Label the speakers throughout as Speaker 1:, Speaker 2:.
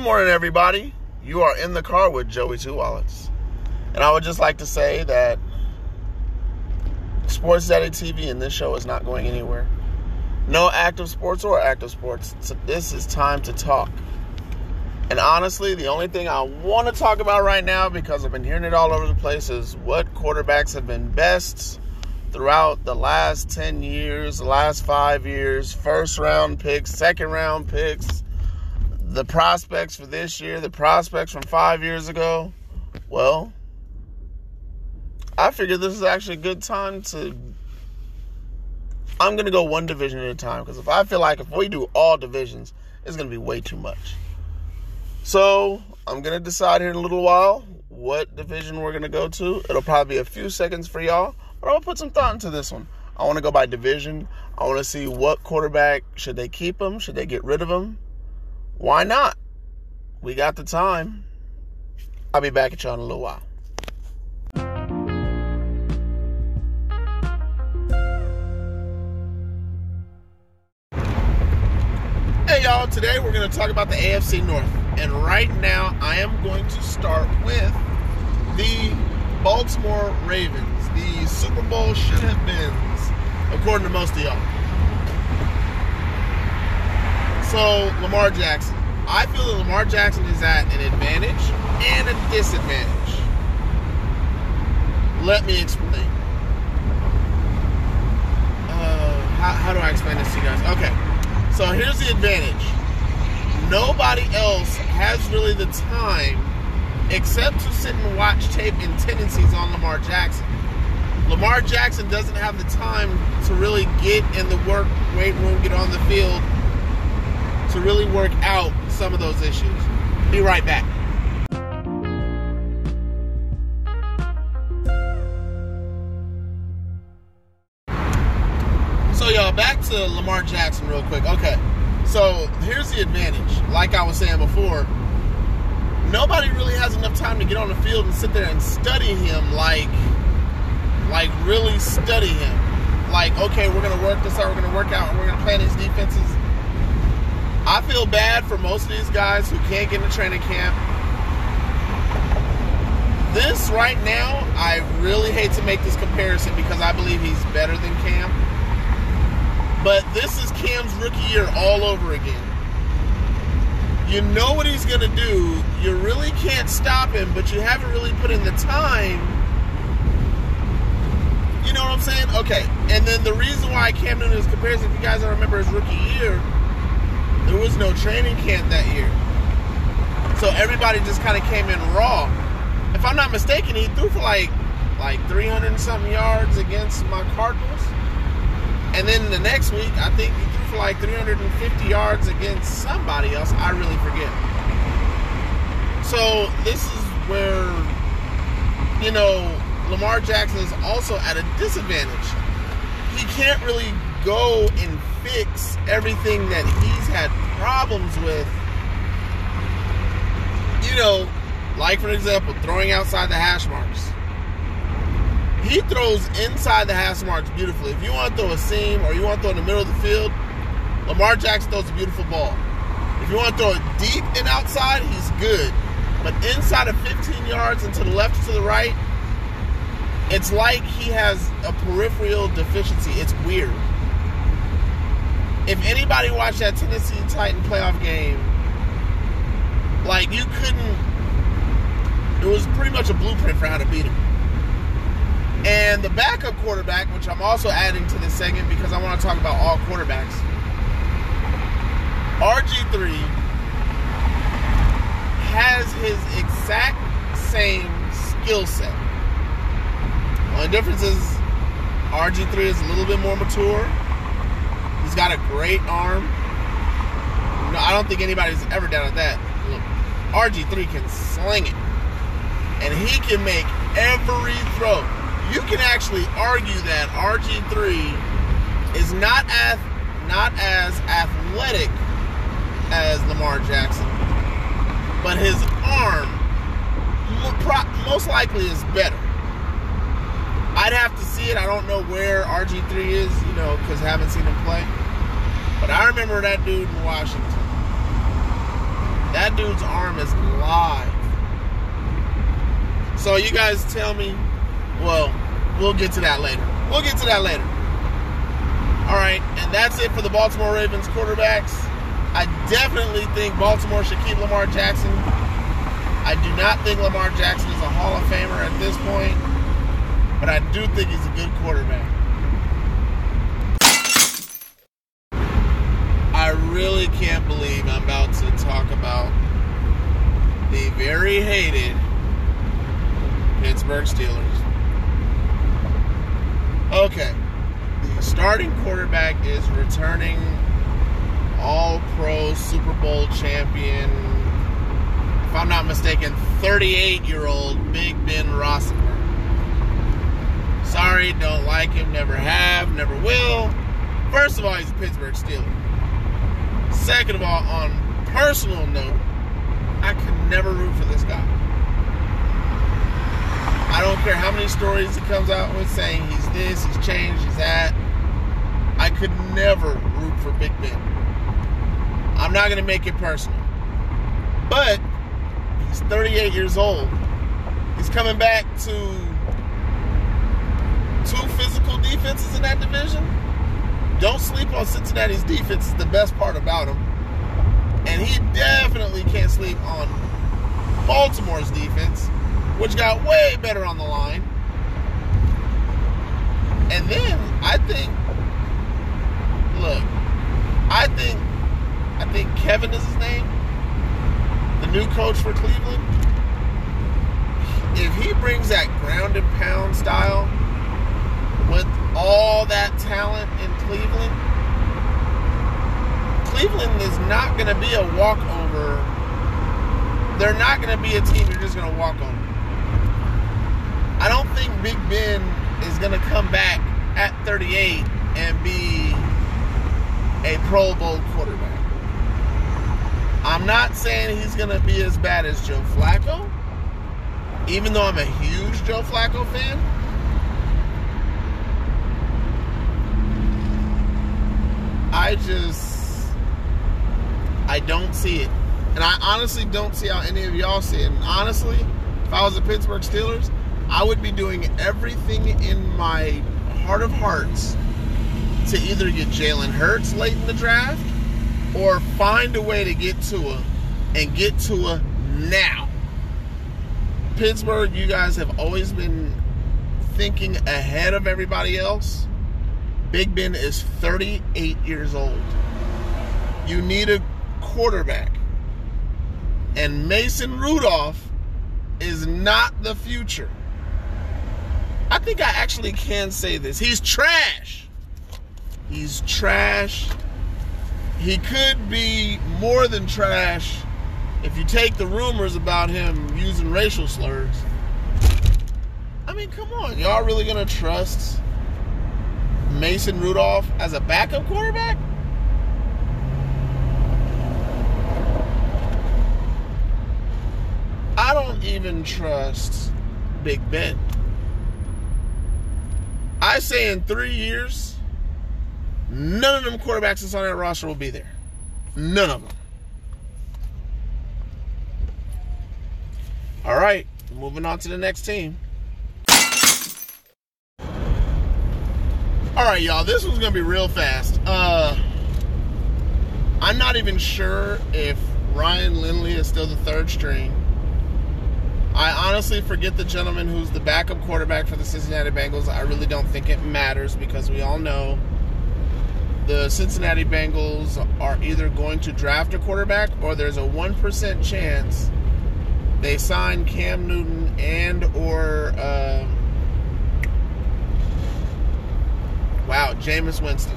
Speaker 1: Good morning, everybody. You are in the car with Joey Two Wallets. And I would just like to say that Sports Daddy TV and this show is not going anywhere. No active sports or active sports. This is time to talk. And honestly, the only thing I want to talk about right now, because I've been hearing it all over the place, is what quarterbacks have been best throughout the last 10 years, the last five years, first round picks, second round picks, the prospects for this year, the prospects from five years ago. Well, I figured this is actually a good time to. I'm going to go one division at a time because if I feel like if we do all divisions, it's going to be way too much. So I'm going to decide here in a little while what division we're going to go to. It'll probably be a few seconds for y'all, but I'm going to put some thought into this one. I want to go by division. I want to see what quarterback should they keep them? Should they get rid of them? Why not? We got the time. I'll be back at y'all in a little while. Hey y'all, today we're going to talk about the AFC North. And right now I am going to start with the Baltimore Ravens. The Super Bowl should have been, according to most of y'all. So, Lamar Jackson. I feel that Lamar Jackson is at an advantage and a disadvantage. Let me explain. Uh, how, how do I explain this to you guys? Okay, so here's the advantage. Nobody else has really the time except to sit and watch tape and tendencies on Lamar Jackson. Lamar Jackson doesn't have the time to really get in the work weight room, get on the field, to really work out some of those issues. Be right back. So, y'all, back to Lamar Jackson real quick. Okay, so here's the advantage. Like I was saying before, nobody really has enough time to get on the field and sit there and study him like, like really study him. Like, okay, we're gonna work this out, we're gonna work out, and we're gonna plan these defenses. I feel bad for most of these guys who can't get into training camp. This right now, I really hate to make this comparison because I believe he's better than Cam. But this is Cam's rookie year all over again. You know what he's going to do. You really can't stop him, but you haven't really put in the time. You know what I'm saying? Okay. And then the reason why Cam Newton is comparison, if you guys don't remember his rookie year, there was no training camp that year. So everybody just kind of came in raw. If I'm not mistaken, he threw for like like 300 and something yards against my Cardinals. And then the next week, I think he threw for like 350 yards against somebody else. I really forget. So this is where, you know, Lamar Jackson is also at a disadvantage. He can't really go and fix everything that he's had problems with. You know, like for example, throwing outside the hash marks. He throws inside the hash marks beautifully. If you want to throw a seam or you want to throw in the middle of the field, Lamar Jackson throws a beautiful ball. If you want to throw it deep and outside, he's good. But inside of 15 yards and to the left to the right, it's like he has a peripheral deficiency. It's weird. If anybody watched that Tennessee Titan playoff game, like you couldn't. It was pretty much a blueprint for how to beat him. And the backup quarterback, which I'm also adding to this segment because I want to talk about all quarterbacks, RG3 has his exact same skill set. Only difference is RG3 is a little bit more mature. He's got a great arm. No, I don't think anybody's ever doubted that. Look, RG3 can sling it. And he can make every throw. You can actually argue that RG3 is not as not as athletic as Lamar Jackson, but his arm most likely is better. I'd have to see it. I don't know where RG3 is, you know, because I haven't seen him play. But I remember that dude in Washington. That dude's arm is live. So you guys tell me, well, we'll get to that later. We'll get to that later. All right, and that's it for the Baltimore Ravens quarterbacks. I definitely think Baltimore should keep Lamar Jackson. I do not think Lamar Jackson is a Hall of Famer at this point, but I do think he's a good quarterback. I really can't believe I'm about to talk about the very hated Pittsburgh Steelers. Okay. The starting quarterback is returning all pro Super Bowl champion, if I'm not mistaken, 38 year old Big Ben Roethlisberger. Sorry, don't like him, never have, never will. First of all, he's a Pittsburgh Steeler. Second of all, on personal note, I could never root for this guy. I don't care how many stories he comes out with saying he's this, he's changed, he's that. I could never root for Big Ben. I'm not going to make it personal. But he's 38 years old. He's coming back to two physical defenses in that division. Don't sleep on Cincinnati's defense, is the best part about him. And he definitely can't sleep on Baltimore's defense which got way better on the line. And then I think, look, I think, I think Kevin is his name, the new coach for Cleveland. If he brings that ground and pound style with all that talent in Cleveland, Cleveland is not going to be a walkover. They're not going to be a team you're just going to walk on. I don't think Big Ben is going to come back at 38 and be a Pro Bowl quarterback. I'm not saying he's going to be as bad as Joe Flacco, even though I'm a huge Joe Flacco fan. I just, I don't see it. And I honestly don't see how any of y'all see it. And honestly, if I was the Pittsburgh Steelers, I would be doing everything in my heart of hearts to either get Jalen Hurts late in the draft or find a way to get Tua and get Tua now. Pittsburgh, you guys have always been thinking ahead of everybody else. Big Ben is 38 years old. You need a quarterback. And Mason Rudolph is not the future. I think I actually can say this. He's trash. He's trash. He could be more than trash if you take the rumors about him using racial slurs. I mean, come on. Y'all really going to trust Mason Rudolph as a backup quarterback? I don't even trust Big Ben. I say in three years, none of them quarterbacks that's on that roster will be there. None of them. All right, moving on to the next team. All right, y'all, this one's to be real fast. Uh, I'm not even sure if Ryan Lindley is still the third string. I honestly forget the gentleman who's the backup quarterback for the Cincinnati Bengals. I really don't think it matters because we all know the Cincinnati Bengals are either going to draft a quarterback or there's a 1% chance they sign Cam Newton and or uh, wow, Jameis Winston.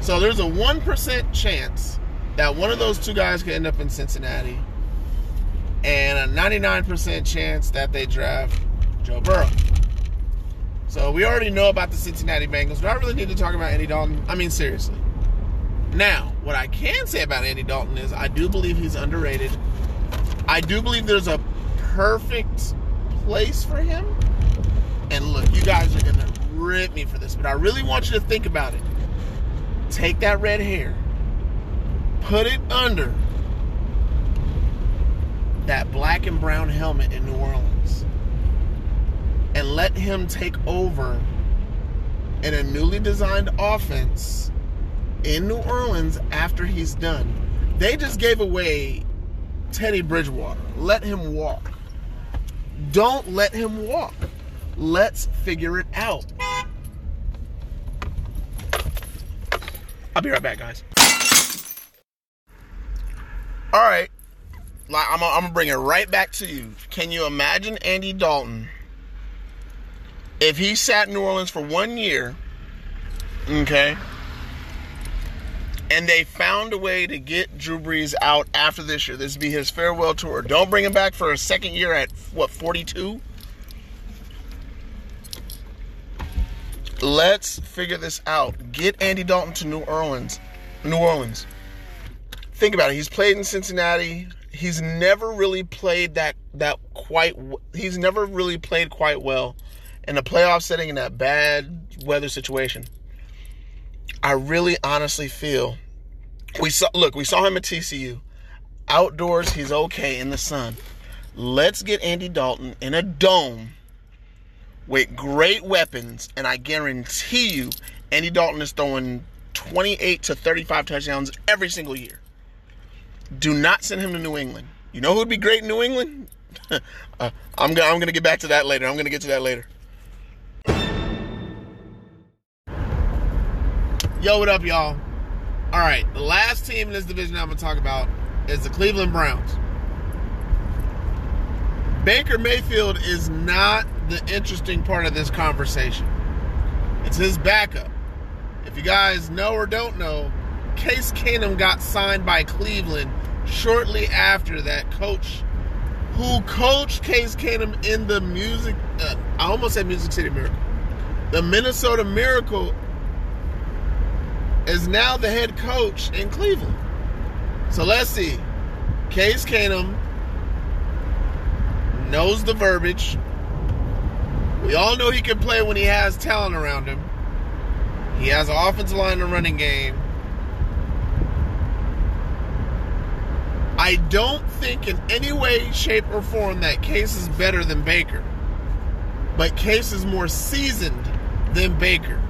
Speaker 1: So there's a 1% chance that one of those two guys could end up in Cincinnati and a 99% chance that they draft Joe Burrow. So we already know about the Cincinnati Bengals. Do I really need to talk about Andy Dalton? I mean, seriously. Now, what I can say about Andy Dalton is I do believe he's underrated. I do believe there's a perfect place for him. And look, you guys are going to rip me for this, but I really want you to think about it. Take that red hair, put it under that black and brown helmet in New Orleans and let him take over in a newly designed offense in New Orleans after he's done. They just gave away Teddy Bridgewater. Let him walk. Don't let him walk. Let's figure it out. I'll be right back, guys. All right. I'm going to bring it right back to you. Can you imagine Andy Dalton if he sat in New Orleans for one year, okay, and they found a way to get Drew Brees out after this year, this would be his farewell tour. Don't bring him back for a second year at what 42. Let's figure this out. Get Andy Dalton to New Orleans. New Orleans. Think about it. He's played in Cincinnati. He's never really played that that quite. He's never really played quite well in a playoff setting in that bad weather situation. I really honestly feel we saw look, we saw him at TCU. Outdoors, he's okay in the sun. Let's get Andy Dalton in a dome with great weapons, and I guarantee you, Andy Dalton is throwing 28 to 35 touchdowns every single year. Do not send him to New England. You know who would be great in New England? uh, I'm, I'm going to get back to that later. I'm going to get to that later. Yo, what up, y'all? All right, the last team in this division I'm going to talk about is the Cleveland Browns. Baker Mayfield is not the interesting part of this conversation. It's his backup. If you guys know or don't know, Case Keenum got signed by Cleveland shortly after that coach who coached Case Keenum in the music uh, I almost said Music City Miracle. The Minnesota Miracle is now the head coach in Cleveland. So let's see. Case Keenum knows the verbiage. We all know he can play when he has talent around him. He has an offensive line and running game. I don't think in any way, shape, or form that Case is better than Baker. But Case is more seasoned than Baker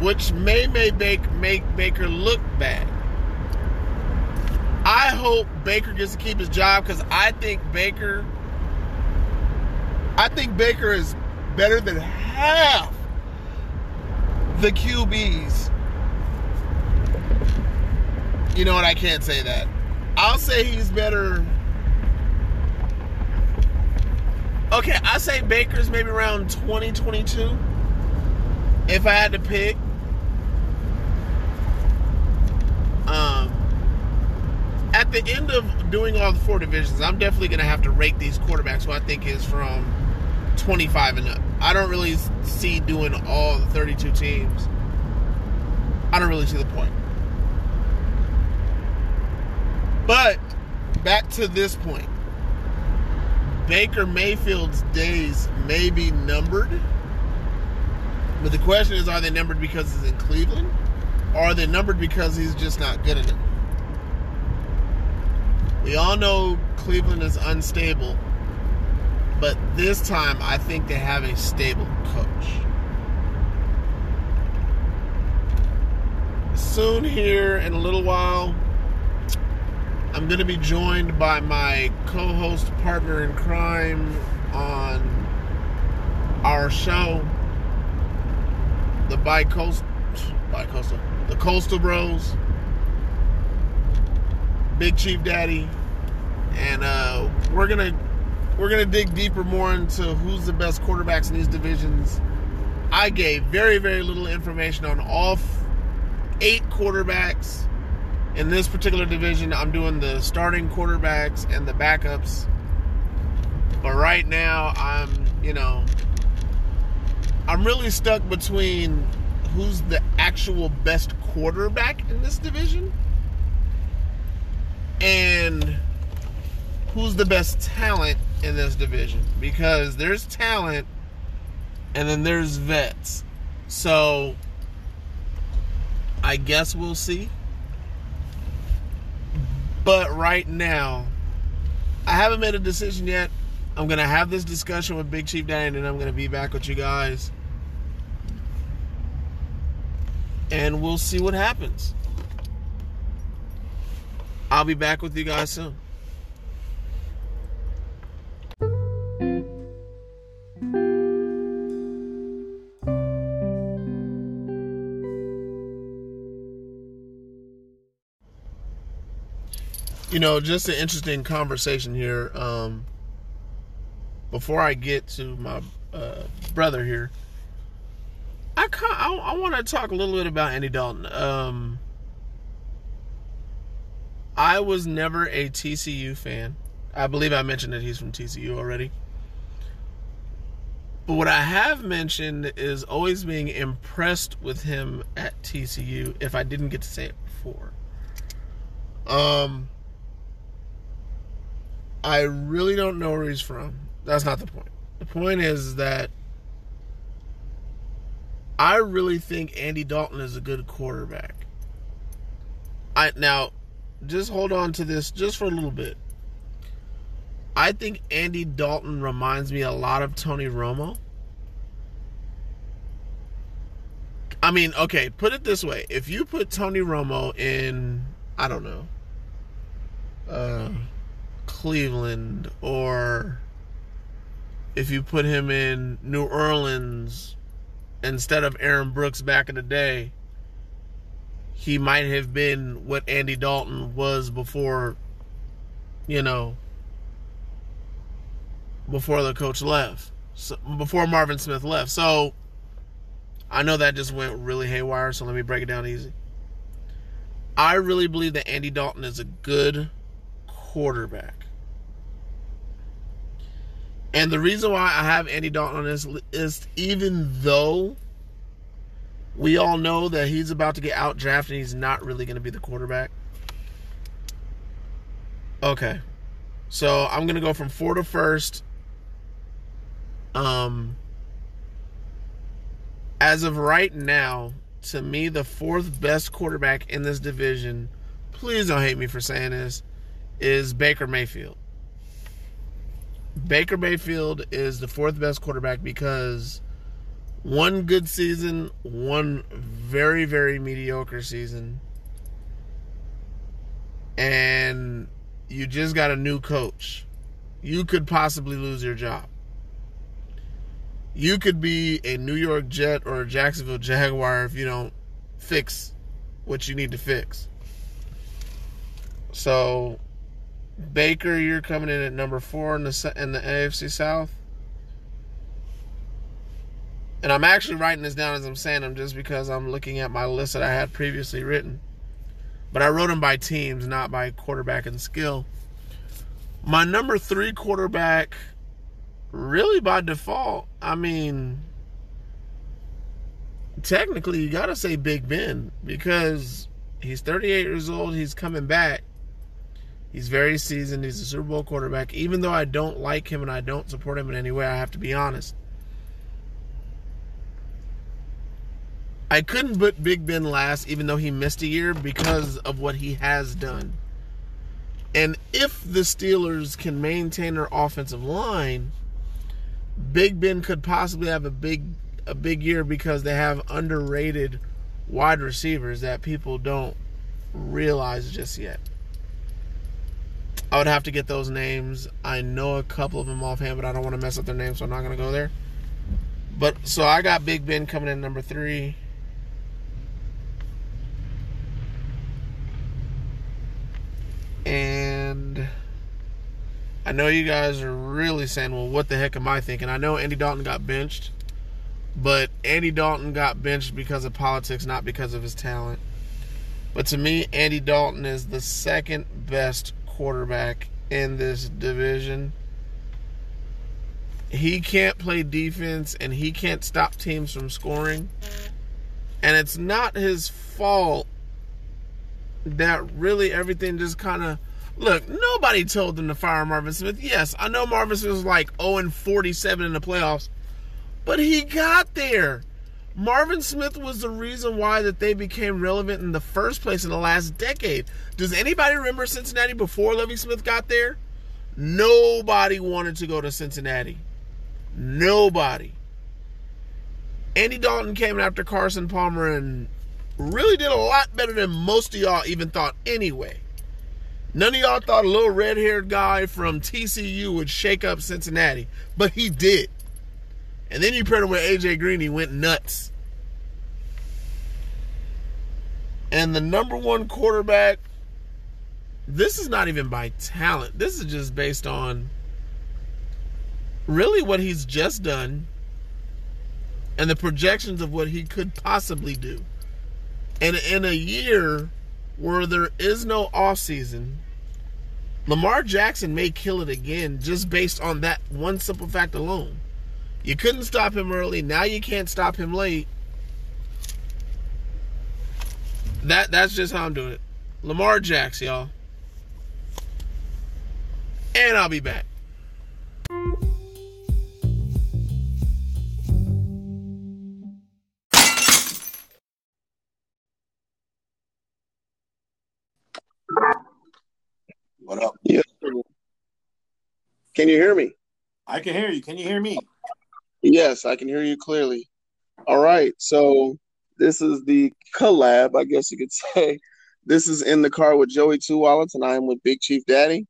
Speaker 1: which may, may make, make Baker look bad. I hope Baker gets to keep his job because I think Baker, I think Baker is better than half the QBs. You know what? I can't say that. I'll say he's better. Okay, I say Baker's maybe around 2022. if I had to pick. Um, at the end of doing all the four divisions, I'm definitely going to have to rate these quarterbacks who I think is from 25 and up. I don't really see doing all the 32 teams. I don't really see the point. But back to this point. Baker Mayfield's days may be numbered. But the question is are they numbered because he's in Cleveland? Or are they numbered because he's just not good enough? We all know Cleveland is unstable, but this time I think they have a stable coach. Soon, here in a little while, I'm going to be joined by my co host partner in crime on our show, the Bicoastal. Bicoastal the Coastal Bros, Big Chief Daddy, and uh, we're gonna we're gonna dig deeper more into who's the best quarterbacks in these divisions. I gave very very little information on all eight quarterbacks in this particular division. I'm doing the starting quarterbacks and the backups, but right now I'm you know I'm really stuck between who's the actual best quarterback in this division and who's the best talent in this division because there's talent and then there's vets. So I guess we'll see. But right now, I haven't made a decision yet. I'm gonna have this discussion with Big Chief Dan and I'm gonna be back with you guys, and we'll see what happens. I'll be back with you guys soon. You know, just an interesting conversation here. Um, before I get to my uh, brother here, I I, I want to talk a little bit about Andy Dalton. Um, I was never a TCU fan. I believe I mentioned that he's from TCU already. But what I have mentioned is always being impressed with him at TCU if I didn't get to say it before. Um, I really don't know where he's from. That's not the point. The point is that I really think Andy Dalton is a good quarterback. I now just hold on to this just for a little bit. I think Andy Dalton reminds me a lot of Tony Romo. I mean, okay, put it this way. If you put Tony Romo in, I don't know, uh, Cleveland or if you put him in New Orleans instead of Aaron Brooks back in the day, he might have been what Andy Dalton was before, you know, before the coach left, so, before Marvin Smith left. So I know that just went really haywire, so let me break it down easy. I really believe that Andy Dalton is a good quarterback. And the reason why I have Andy Dalton on this is even though we all know that he's about to get out drafted he's not really going to be the quarterback. Okay. So I'm going to go from four to first. Um, as of right now, to me, the fourth best quarterback in this division, please don't hate me for saying this, is Baker Mayfield. Baker Mayfield is the fourth best quarterback because one good season, one very, very mediocre season, and you just got a new coach. You could possibly lose your job. You could be a New York Jet or a Jacksonville Jaguar if you don't fix what you need to fix. So Baker, you're coming in at number four in the in the AFC South. And I'm actually writing this down as I'm saying them just because I'm looking at my list that I had previously written. But I wrote them by teams, not by quarterback and skill. My number three quarterback, really by default, I mean, technically, you got to say Big Ben because he's 38 years old. He's coming back. He's very seasoned. He's a Super Bowl quarterback. Even though I don't like him and I don't support him in any way, I have to be honest. I couldn't put Big Ben last, even though he missed a year, because of what he has done. And if the Steelers can maintain their offensive line, Big Ben could possibly have a big a big year because they have underrated wide receivers that people don't realize just yet. I would have to get those names. I know a couple of them offhand, but I don't want to mess up their names, so I'm not going to go there. But so I got Big Ben coming in number three. And I know you guys are really saying, well, what the heck am I thinking? I know Andy Dalton got benched, but Andy Dalton got benched because of politics, not because of his talent. But to me, Andy Dalton is the second best quarterback in this division. He can't play defense and he can't stop teams from scoring. And it's not his fault that really everything just kind of look. Nobody told them to fire Marvin Smith. Yes, I know Marvin Smith was like 0 and 47 in the playoffs, but he got there. Marvin Smith was the reason why that they became relevant in the first place in the last decade. Does anybody remember Cincinnati before Lovie Smith got there? Nobody wanted to go to Cincinnati. Nobody. Andy Dalton came after Carson Palmer and really did a lot better than most of y'all even thought anyway. None of y'all thought a little red haired guy from TCU would shake up Cincinnati, but he did. And then you paired him with AJ Green, he went nuts. And the number one quarterback, this is not even by talent. This is just based on really what he's just done and the projections of what he could possibly do. And in a year where there is no offseason, Lamar Jackson may kill it again just based on that one simple fact alone. You couldn't stop him early, now you can't stop him late. That that's just how I'm doing it. Lamar Jackson, y'all. And I'll be back.
Speaker 2: What up?
Speaker 1: Yes. Can you hear me?
Speaker 2: I can hear you. Can you hear me?
Speaker 1: Yes, I can hear you clearly. All right. So this is the collab, I guess you could say. This is in the car with Joey Two Wallets, and I am with Big Chief Daddy.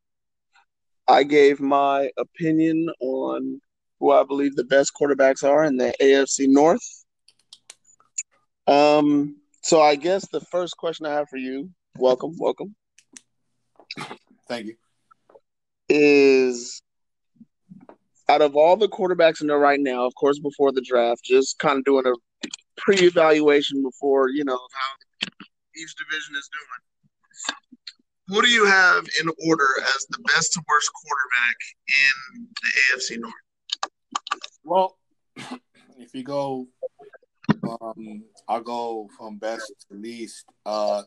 Speaker 1: I gave my opinion on who I believe the best quarterbacks are in the AFC North. Um, so I guess the first question I have for you, welcome, welcome,
Speaker 2: Thank you.
Speaker 1: is out of all the quarterbacks in there right now, of course, before the draft, just kind of doing a pre-evaluation before you know how each division is doing. Who do you have in order as the best to worst quarterback in the AFC North?
Speaker 2: Well, if you go, um, I'll go from best to least. Uh,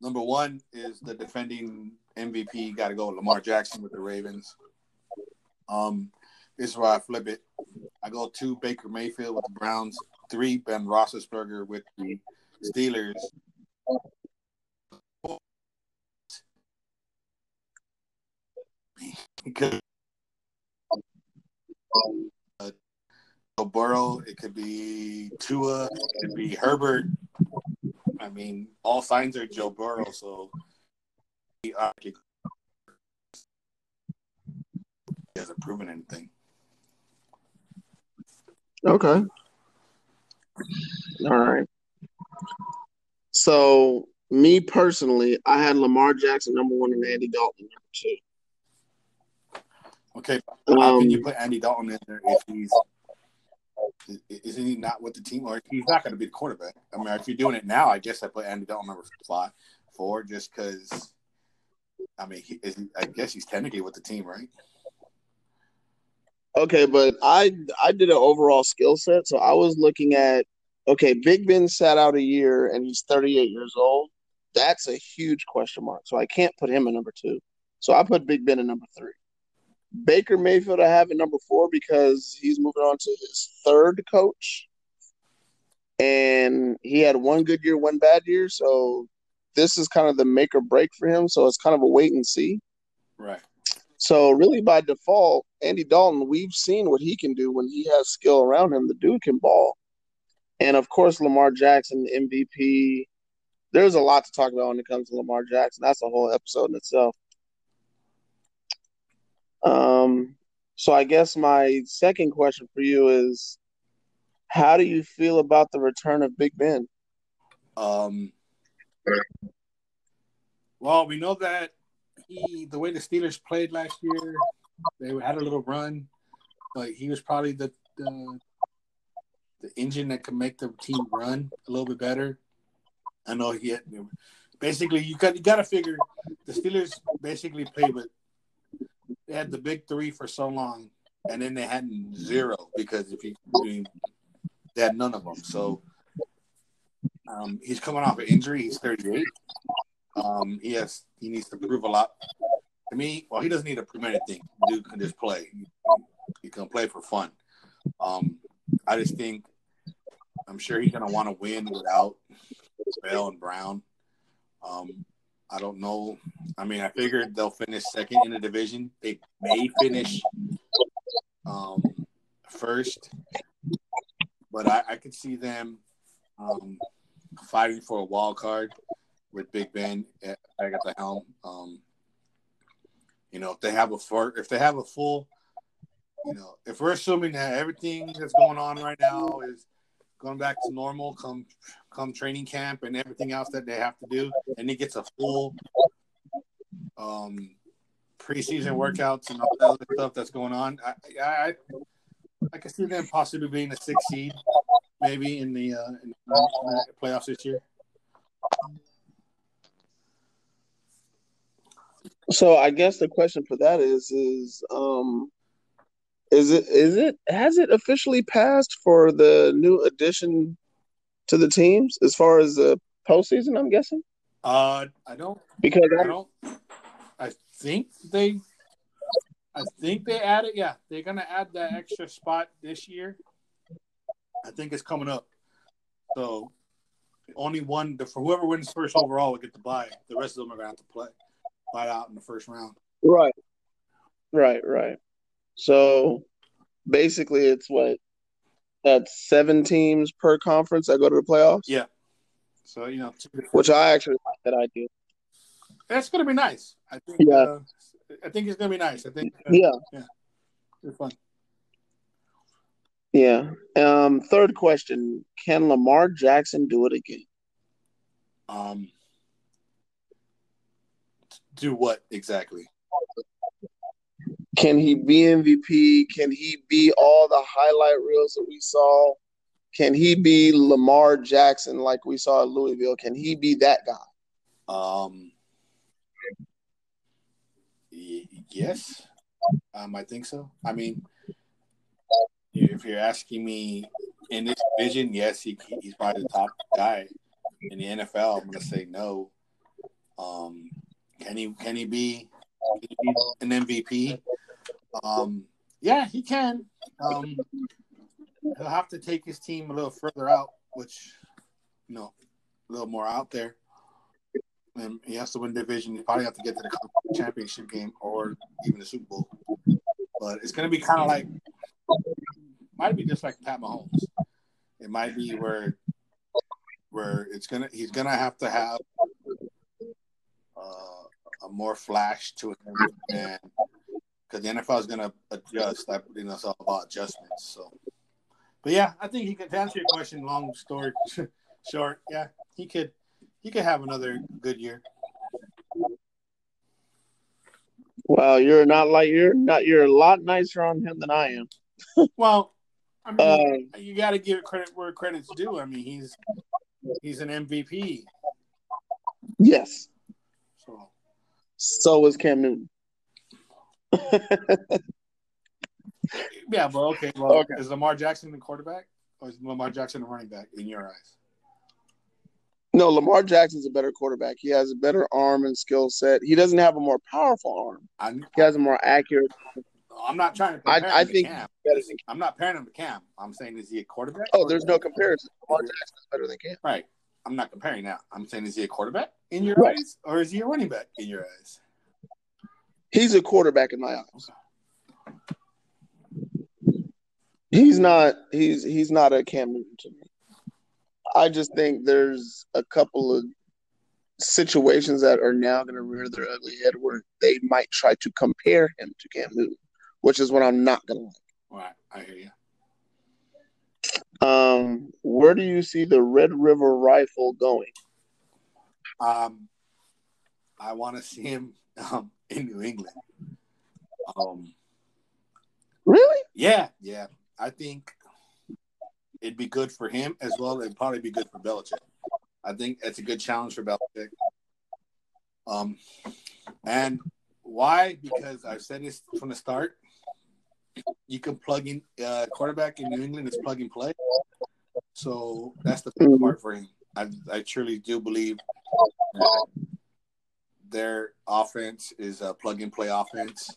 Speaker 2: number one is the defending MVP. Got to go Lamar Jackson with the Ravens. Um, this is why I flip it. I go two Baker Mayfield with the Browns. Three Ben Roethlisberger with the Steelers. Uh, Burrow, it could be Tua, it could be Herbert. I mean, all signs are Joe Burrow, so uh, he hasn't proven anything.
Speaker 1: Okay. All right. So me personally, I had Lamar Jackson number one and Andy Dalton number two.
Speaker 2: Okay, how
Speaker 1: Um,
Speaker 2: can you put Andy Dalton in there if he's isn't he not with the team or he's not going to be the quarterback? I mean, if you're doing it now, I guess I put Andy Dalton number five, four, just because. I mean, he, is, I guess he's technically with the team, right?
Speaker 1: Okay, but I I did an overall skill set, so I was looking at okay, Big Ben sat out a year and he's 38 years old. That's a huge question mark. So I can't put him at number two. So I put Big Ben at number three. Baker Mayfield I have at number four because he's moving on to his third coach. And he had one good year, one bad year. So this is kind of the make or break for him. So it's kind of a wait and see.
Speaker 2: Right.
Speaker 1: So really, by default, Andy Dalton, we've seen what he can do when he has skill around him. The dude can ball, and of course, Lamar Jackson, MVP. There's a lot to talk about when it comes to Lamar Jackson. That's a whole episode in itself. Um, so I guess my second question for you is, how do you feel about the return of Big Ben?
Speaker 2: Um. Well, we know that he, the way the Steelers played last year, they had a little run, but he was probably the the, the engine that could make the team run a little bit better. I know he had, basically you got you got to figure the Steelers basically played with they had the big three for so long, and then they had zero because if you they had none of them. So um, he's coming off an injury. He's 38. Um, he has he needs to prove a lot. To me, well, he doesn't need to prove anything. Dude can just play. He can play for fun. Um, I just think I'm sure he's gonna want to win without Bell and Brown. Um, I don't know. I mean, I figured they'll finish second in the division. They may finish um, first, but I, I could see them um, fighting for a wild card with Big Ben at, at the helm. Um, you know, if they have a full, if they have a full, you know, if we're assuming that everything that's going on right now is going back to normal come come training camp and everything else that they have to do, and he gets a full um, preseason workouts and all that other stuff that's going on. I I, I can see them possibly being a six seed, maybe in the, uh, in the playoffs this year.
Speaker 3: So I guess the question for that is is um is it is it has it officially passed for the new addition to the teams as far as the postseason? I'm guessing.
Speaker 2: Uh, I don't
Speaker 3: because
Speaker 2: I don't. I think they. I think they added. Yeah, they're gonna add that extra spot this year. I think it's coming up. So only one for whoever wins first overall will get to bye. The rest of them are gonna have to play buy out in the first round.
Speaker 3: Right. Right. Right. So basically, it's what that's seven teams per conference that go to the playoffs.
Speaker 2: Yeah. So you know,
Speaker 3: which I actually like that idea.
Speaker 2: That's going to be nice. I think. Yeah. Uh, I think it's going to be nice. I think.
Speaker 3: Uh, yeah.
Speaker 2: Yeah. It's fun.
Speaker 3: Yeah. Um. Third question: Can Lamar Jackson do it again?
Speaker 2: Um. Do what exactly?
Speaker 3: Can he be MVP? Can he be all the highlight reels that we saw? Can he be Lamar Jackson like we saw at Louisville? Can he be that guy?
Speaker 2: Um, y- yes, um, I think so. I mean, if you're asking me in this division, yes, he, he's probably the top guy in the NFL. I'm gonna say no. Um, can he can he be, an MVP? Um, yeah, he can. Um, he'll have to take his team a little further out, which you know, a little more out there. And he has to win division. He probably have to get to the championship game or even the Super Bowl. But it's going to be kind of like, might be just like Pat Mahomes. It might be where, where it's gonna he's gonna have to have more flash to it, and because the NFL is going to adjust. I, you know, it's all about adjustments. So, but yeah, I think he could. To answer your question, long story short, yeah, he could. He could have another good year.
Speaker 3: Well, you're not like you're not. You're a lot nicer on him than I am.
Speaker 2: well, I mean, uh, you got to give credit where credit's due. I mean, he's he's an MVP.
Speaker 3: Yes. So. Is Cam Newton.
Speaker 2: yeah, but okay. Well, okay. is Lamar Jackson the quarterback or is Lamar Jackson the running back in your eyes?
Speaker 3: No, Lamar Jackson's a better quarterback. He has a better arm and skill set. He doesn't have a more powerful arm. I'm, he has a more accurate.
Speaker 2: I'm not trying to.
Speaker 3: I, I think
Speaker 2: Cam. I'm not pairing him to Cam. I'm saying is he a quarterback?
Speaker 3: Oh, there's no comparison. Lamar Jackson's better than Cam.
Speaker 2: Right. I'm not comparing that. I'm saying is he a quarterback in your right. eyes or is he a running back in your eyes?
Speaker 3: He's a quarterback in my eyes. He's not. He's he's not a Cam Newton to me. I just think there's a couple of situations that are now going to rear their ugly head where they might try to compare him to Cam Newton, which is what I'm not going to like.
Speaker 2: Right, I hear you.
Speaker 3: Um, where do you see the Red River Rifle going?
Speaker 2: Um, I want to see him um, in New England. Um,
Speaker 3: really?
Speaker 2: Yeah, yeah. I think it'd be good for him as well. It'd probably be good for Belichick. I think it's a good challenge for Belichick. Um, and why? Because I've said this from the start. You can plug in uh, quarterback in New England is plug and play. So that's the mm-hmm. part for him. I, I truly do believe that their offense is a plug and play offense,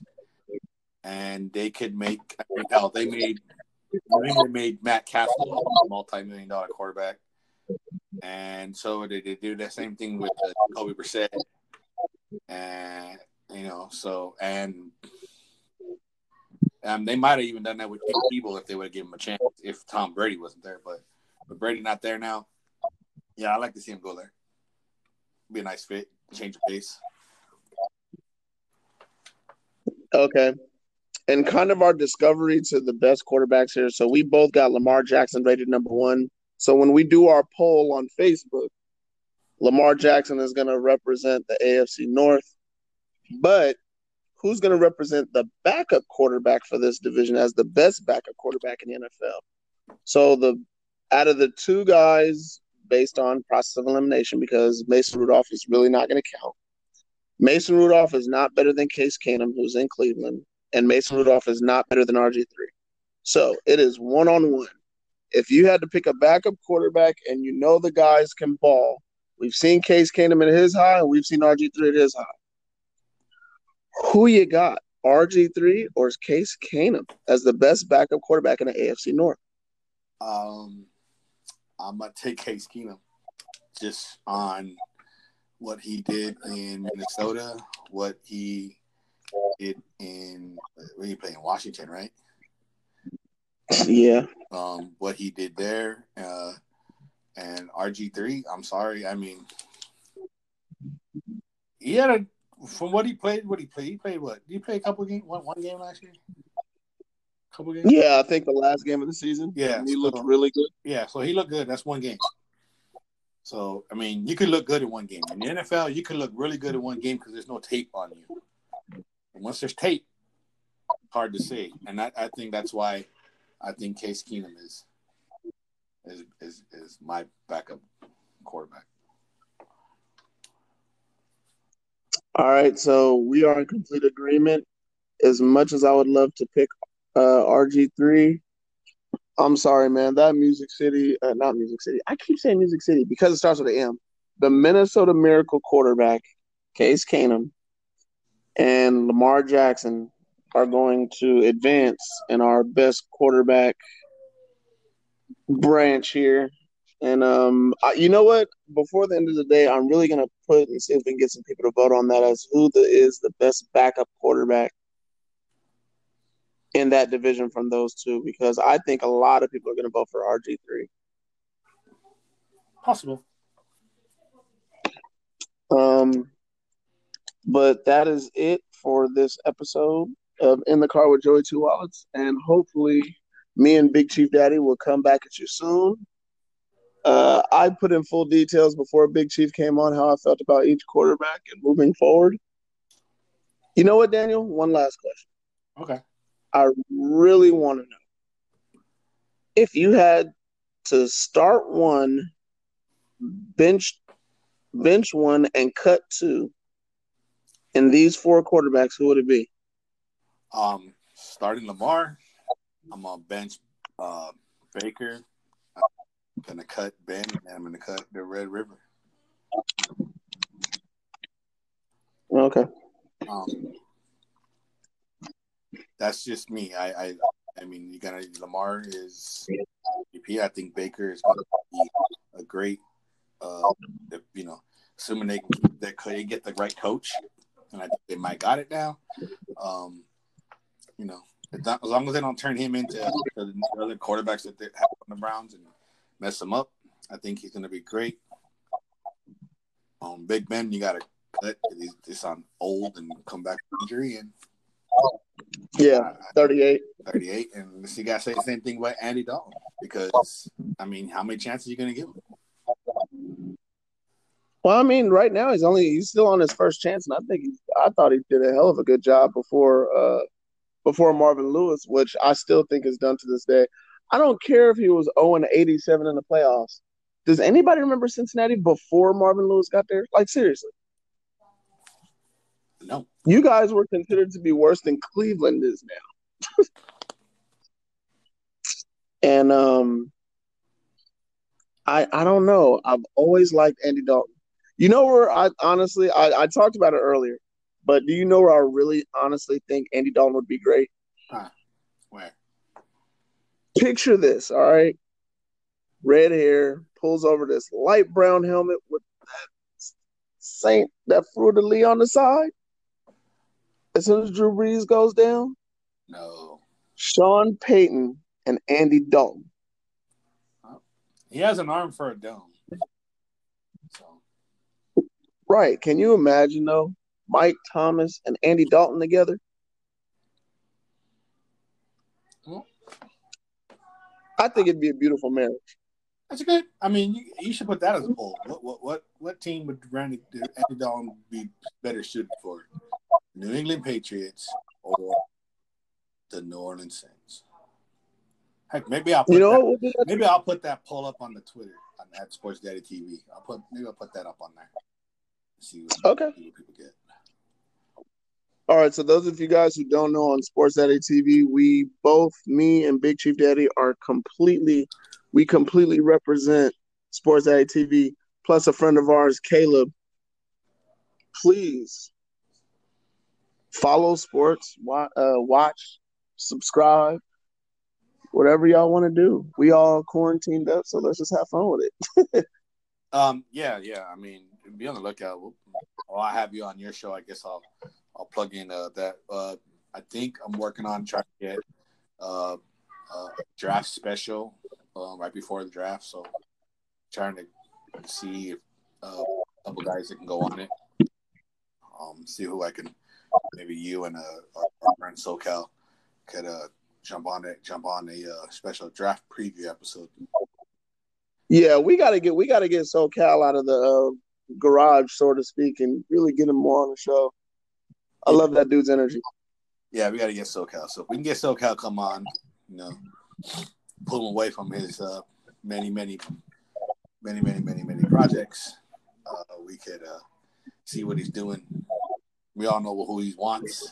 Speaker 2: and they could make. I mean, hell, they made they made Matt Cassel a multi-million dollar quarterback, and so they, they do the same thing with uh, Kobe Brissett. and you know, so and um, they might have even done that with Tebow if they would have given him a chance if Tom Brady wasn't there. But but Brady not there now. Yeah, I like to see him go there. Be a nice fit, change of pace.
Speaker 3: Okay. And kind of our discovery to the best quarterbacks here. So we both got Lamar Jackson rated number one. So when we do our poll on Facebook, Lamar Jackson is going to represent the AFC North. But who's going to represent the backup quarterback for this division as the best backup quarterback in the NFL? So the out of the two guys, based on process of elimination, because Mason Rudolph is really not going to count. Mason Rudolph is not better than Case Keenum, who's in Cleveland, and Mason Rudolph is not better than RG3. So it is one on one. If you had to pick a backup quarterback and you know the guys can ball, we've seen Case Keenum at his high and we've seen RG3 at his high. Who you got, RG3 or Case Keenum as the best backup quarterback in the AFC North?
Speaker 2: Um, I'm gonna take Case Keenum just on what he did in Minnesota, what he did in where he played in Washington, right?
Speaker 3: Yeah.
Speaker 2: Um, what he did there, uh, and RG three. I'm sorry, I mean, he had a from what he played. What he played? He played what? Did he play a couple games? One, one game last year.
Speaker 3: Couple games. Yeah, I think the last game of the season.
Speaker 2: Yeah,
Speaker 3: he so, looked really good.
Speaker 2: Yeah, so he looked good. That's one game. So I mean, you could look good in one game. In the NFL, you can look really good in one game because there's no tape on you. And once there's tape, hard to see. And I, I think that's why I think Case Keenum is is is, is my backup quarterback.
Speaker 3: All right, so we are in complete agreement. As much as I would love to pick uh, RG three, I'm sorry, man. That Music City, uh, not Music City. I keep saying Music City because it starts with an M. The Minnesota Miracle quarterback, Case Keenum, and Lamar Jackson are going to advance in our best quarterback branch here. And um, I, you know what? Before the end of the day, I'm really gonna put and see if we can get some people to vote on that as who the, is the best backup quarterback in that division from those two because I think a lot of people are going to vote for RG three.
Speaker 2: Possible.
Speaker 3: Um, but that is it for this episode of In the Car with Joey Two Wallets, and hopefully, me and Big Chief Daddy will come back at you soon. Uh, I put in full details before Big Chief came on how I felt about each quarterback and moving forward. You know what, Daniel? One last question.
Speaker 2: Okay.
Speaker 3: I really want to know if you had to start one, bench bench one, and cut two in these four quarterbacks, who would it be?
Speaker 2: Um, starting Lamar, I'm on bench uh, Baker. I'm gonna cut Ben, and I'm gonna cut the Red River.
Speaker 3: Okay.
Speaker 2: Um, that's just me. I, I, I mean, you gotta Lamar is MVP. I think Baker is going to be a great, uh, you know, assuming they that they get the right coach, and I think they might got it now. Um, you know, not, as long as they don't turn him into the other quarterbacks that they have on the Browns and mess him up, I think he's going to be great. Um, Big Ben, you got to cut. He's just on old and come back from injury and
Speaker 3: yeah, 38.
Speaker 2: 38. And this you got to say the same thing about Andy Dalton because, I mean, how many chances are you going to give him?
Speaker 3: Well, I mean, right now he's only he's still on his first chance, and I think he, I thought he did a hell of a good job before uh before Marvin Lewis, which I still think is done to this day. I don't care if he was 0 and 87 in the playoffs. Does anybody remember Cincinnati before Marvin Lewis got there? Like seriously?
Speaker 2: No.
Speaker 3: You guys were considered to be worse than Cleveland is now. and um I I don't know. I've always liked Andy Dalton. You know where I honestly I, I talked about it earlier, but do you know where I really honestly think Andy Dalton would be great?
Speaker 2: Huh. Where?
Speaker 3: Picture this, all right. Red hair, pulls over this light brown helmet with that
Speaker 1: Saint, that Fleur de Lis on the side? As soon as Drew Brees goes down?
Speaker 2: No.
Speaker 1: Sean Payton and Andy Dalton.
Speaker 2: He has an arm for a dome.
Speaker 1: So. Right. Can you imagine though? Mike Thomas and Andy Dalton together? I think it'd be a beautiful marriage.
Speaker 2: That's good. I mean, you, you should put that as a poll. What what what what team would Randy Andy Dalton be better suited for? New England Patriots or the New Orleans Saints? Heck, maybe I'll put you know that, maybe I'll put that poll up on the Twitter on at Sports Daddy TV. I'll put maybe I'll put that up on there.
Speaker 1: See what, okay. See what people get. All right, so those of you guys who don't know on Sports Daddy TV, we both, me and Big Chief Daddy, are completely, we completely represent Sports Daddy TV. Plus, a friend of ours, Caleb. Please follow sports, watch, uh, watch subscribe, whatever y'all want to do. We all quarantined up, so let's just have fun with
Speaker 2: it. um, yeah, yeah. I mean, be on the lookout. Well, I'll have you on your show. I guess I'll I'll plug in uh, that. Uh, I think I'm working on trying to get uh, a draft special uh, right before the draft. So trying to see if uh, a couple guys that can go on it. Um, see who I can. Maybe you and uh, our, friend SoCal could uh, jump on it, jump on a uh, special draft preview episode.
Speaker 1: Yeah, we gotta get we gotta get SoCal out of the uh, garage, so to speak, and really get him more on the show. I love that dude's energy.
Speaker 2: Yeah, we got to get SoCal. So if we can get SoCal come on, you know, pull him away from his uh, many, many, many, many, many, many projects, uh, we could uh, see what he's doing. We all know who he wants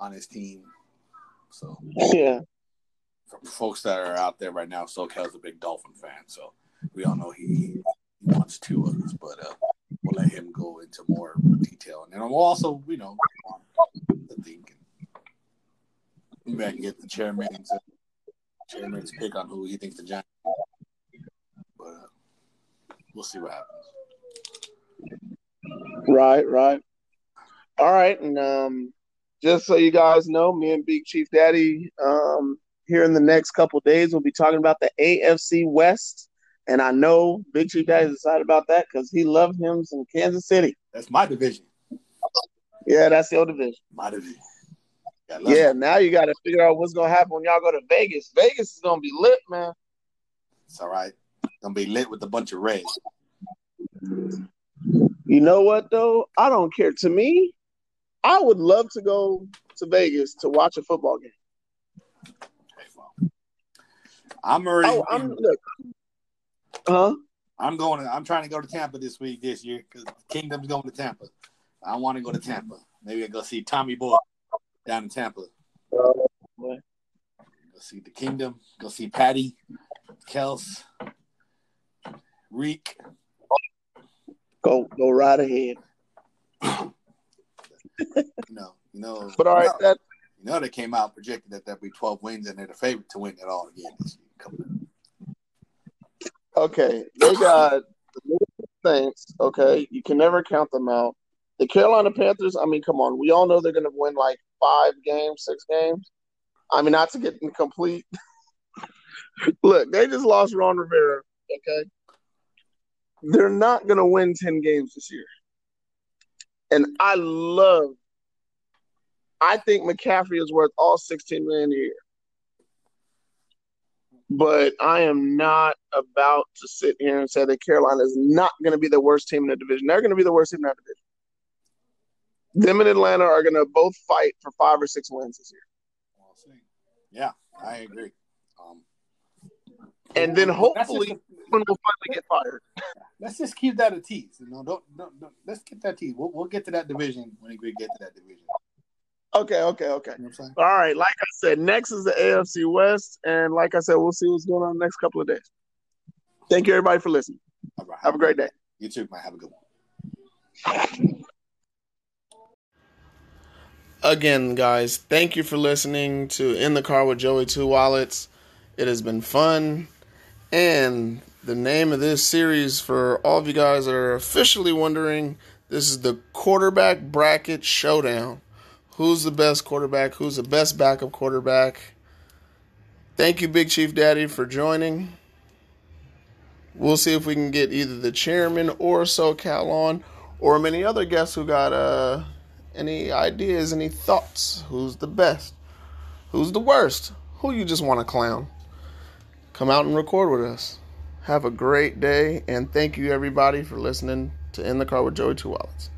Speaker 2: on his team. So
Speaker 1: yeah,
Speaker 2: for folks that are out there right now, SoCal's a big Dolphin fan, so we all know he, he wants two of us, but uh, let him go into more detail, and then we'll also, you know, the thing. Maybe I get the chairman to chairman's pick on who he thinks the Giants. But uh, we'll see what happens.
Speaker 1: Right, right. All right, and um, just so you guys know, me and Big Chief Daddy, um, here in the next couple days, we'll be talking about the AFC West. And I know Big Chief Daddy's excited about that because he loved him some Kansas City.
Speaker 2: That's my division.
Speaker 1: Yeah, that's your division.
Speaker 2: My division.
Speaker 1: Yeah, now you got to figure out what's gonna happen when y'all go to Vegas. Vegas is gonna be lit, man.
Speaker 2: It's all right. Gonna be lit with a bunch of red.
Speaker 1: You know what though? I don't care. To me, I would love to go to Vegas to watch a football game.
Speaker 2: I'm already.
Speaker 1: Oh, I'm, look, huh?
Speaker 2: I'm going. To, I'm trying to go to Tampa this week this year because Kingdom's going to Tampa. I want to go to Tampa. Maybe I go see Tommy Boy down in Tampa. Oh, go see the Kingdom. Go see Patty, Kels, Reek.
Speaker 1: Go go right ahead.
Speaker 2: you know, you know.
Speaker 1: But all right,
Speaker 2: you know, that you know they came out projected that there'd be twelve wins and they're the favorite to win it all again this year.
Speaker 1: Okay, they got the Saints. Okay, you can never count them out. The Carolina Panthers. I mean, come on, we all know they're going to win like five games, six games. I mean, not to get complete. Look, they just lost Ron Rivera. Okay, they're not going to win ten games this year. And I love, I think McCaffrey is worth all 16 million a year. But I am not about to sit here and say that Carolina is not going to be the worst team in the division. They're going to be the worst team in that division. Them and Atlanta are going to both fight for five or six wins this year.
Speaker 2: Yeah, I agree. Um,
Speaker 1: and then hopefully, when we'll finally get fired.
Speaker 2: Let's just keep that a tease. You know, don't, don't, don't let's get that tease. We'll, we'll get to that division when we get to that division.
Speaker 1: Okay, okay, okay. You know All right. Like I said, next is the AFC West, and like I said, we'll see what's going on the next couple of days. Thank you, everybody, for listening. All right. Have a great day.
Speaker 2: You too, man. Have a good one.
Speaker 1: Again, guys, thank you for listening to In the Car with Joey Two Wallets. It has been fun. And the name of this series, for all of you guys that are officially wondering, This is the quarterback bracket showdown. Who's the best quarterback? Who's the best backup quarterback? Thank you, Big Chief Daddy, for joining. We'll see if we can get either the chairman or SoCal on, or many other guests who got uh, any ideas, any thoughts. Who's the best? Who's the worst? Who you just want to clown? Come out and record with us. Have a great day, and thank you, everybody, for listening to In the Car with Joey Two Wallets.